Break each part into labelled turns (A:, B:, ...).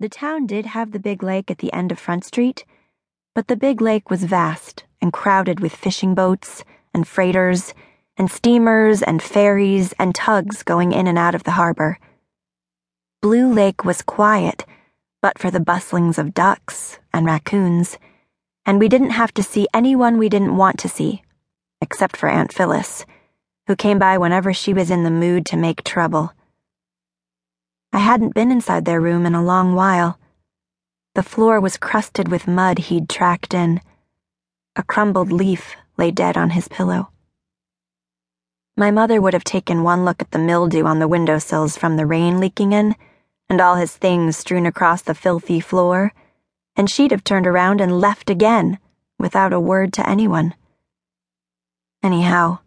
A: The town did have the big lake at the end of Front Street, but the big lake was vast and crowded with fishing boats and freighters and steamers and ferries and tugs going in and out of the harbor. Blue Lake was quiet, but for the bustlings of ducks and raccoons, and we didn't have to see anyone we didn't want to see, except for Aunt Phyllis, who came by whenever she was in the mood to make trouble. I hadn't been inside their room in a long while. The floor was crusted with mud he'd tracked in. A crumbled leaf lay dead on his pillow. My mother would have taken one look at the mildew on the windowsills from the rain leaking in, and all his things strewn across the filthy floor, and she'd have turned around and left again, without a word to anyone. Anyhow,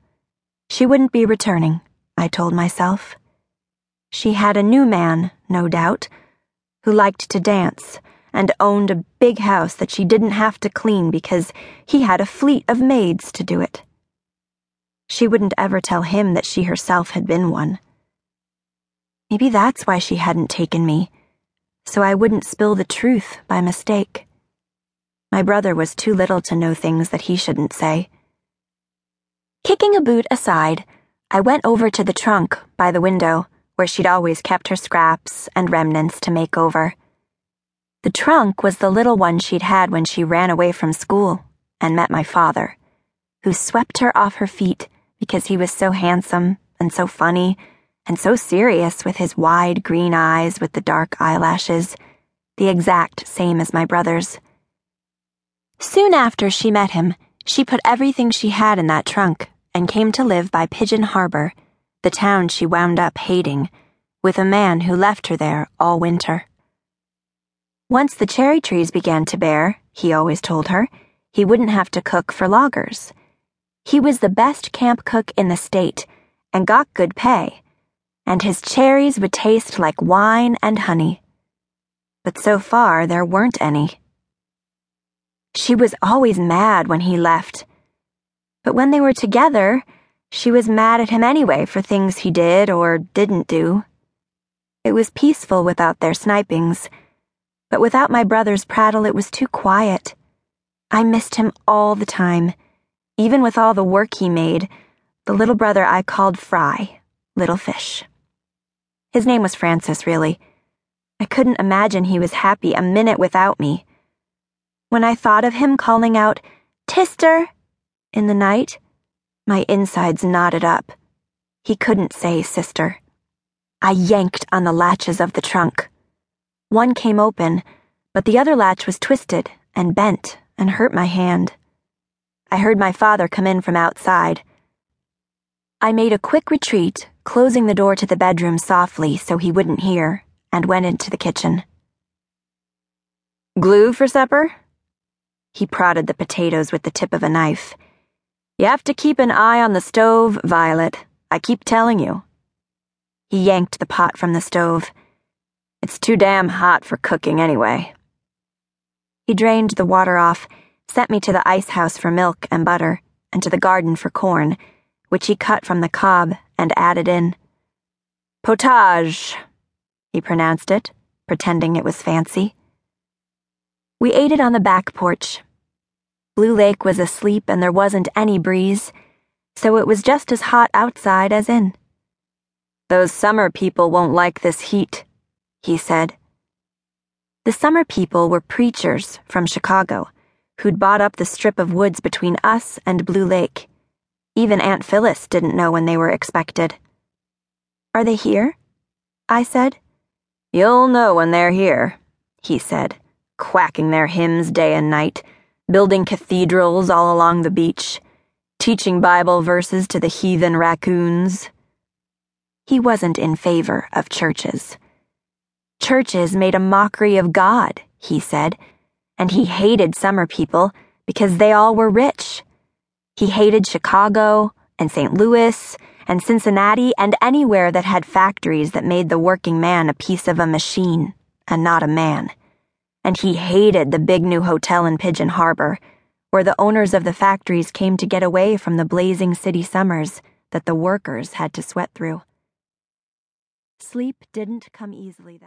A: she wouldn't be returning, I told myself. She had a new man, no doubt, who liked to dance and owned a big house that she didn't have to clean because he had a fleet of maids to do it. She wouldn't ever tell him that she herself had been one. Maybe that's why she hadn't taken me, so I wouldn't spill the truth by mistake. My brother was too little to know things that he shouldn't say. Kicking a boot aside, I went over to the trunk by the window where she'd always kept her scraps and remnants to make over. The trunk was the little one she'd had when she ran away from school and met my father, who swept her off her feet because he was so handsome and so funny and so serious with his wide green eyes with the dark eyelashes, the exact same as my brother's. Soon after she met him, she put everything she had in that trunk and came to live by Pigeon Harbor the town she wound up hating, with a man who left her there all winter. Once the cherry trees began to bear, he always told her, he wouldn't have to cook for loggers. He was the best camp cook in the state and got good pay, and his cherries would taste like wine and honey. But so far, there weren't any. She was always mad when he left. But when they were together, she was mad at him anyway for things he did or didn't do. It was peaceful without their snipings, but without my brother's prattle, it was too quiet. I missed him all the time, even with all the work he made, the little brother I called Fry, Little Fish. His name was Francis, really. I couldn't imagine he was happy a minute without me. When I thought of him calling out, Tister, in the night, my insides knotted up. He couldn't say sister. I yanked on the latches of the trunk. One came open, but the other latch was twisted and bent and hurt my hand. I heard my father come in from outside. I made a quick retreat, closing the door to the bedroom softly so he wouldn't hear, and went into the kitchen.
B: Glue for supper? He prodded the potatoes with the tip of a knife. You have to keep an eye on the stove, Violet. I keep telling you.
A: He yanked the pot from the stove.
B: It's too damn hot for cooking anyway.
A: He drained the water off, sent me to the ice house for milk and butter, and to the garden for corn, which he cut from the cob and added in.
B: Potage,
A: he pronounced it, pretending it was fancy. We ate it on the back porch Blue Lake was asleep and there wasn't any breeze, so it was just as hot outside as in.
B: Those summer people won't like this heat, he said.
A: The summer people were preachers from Chicago who'd bought up the strip of woods between us and Blue Lake. Even Aunt Phyllis didn't know when they were expected. Are they here? I said.
B: You'll know when they're here, he said, quacking their hymns day and night building cathedrals all along the beach, teaching Bible verses to the heathen raccoons.
A: He wasn't in favor of churches. Churches made a mockery of God, he said, and he hated summer people because they all were rich. He hated Chicago and St. Louis and Cincinnati and anywhere that had factories that made the working man a piece of a machine and not a man and he hated the big new hotel in Pigeon Harbor, where the owners of the factories came to get away from the blazing city summers that the workers had to sweat through. Sleep didn't come easily.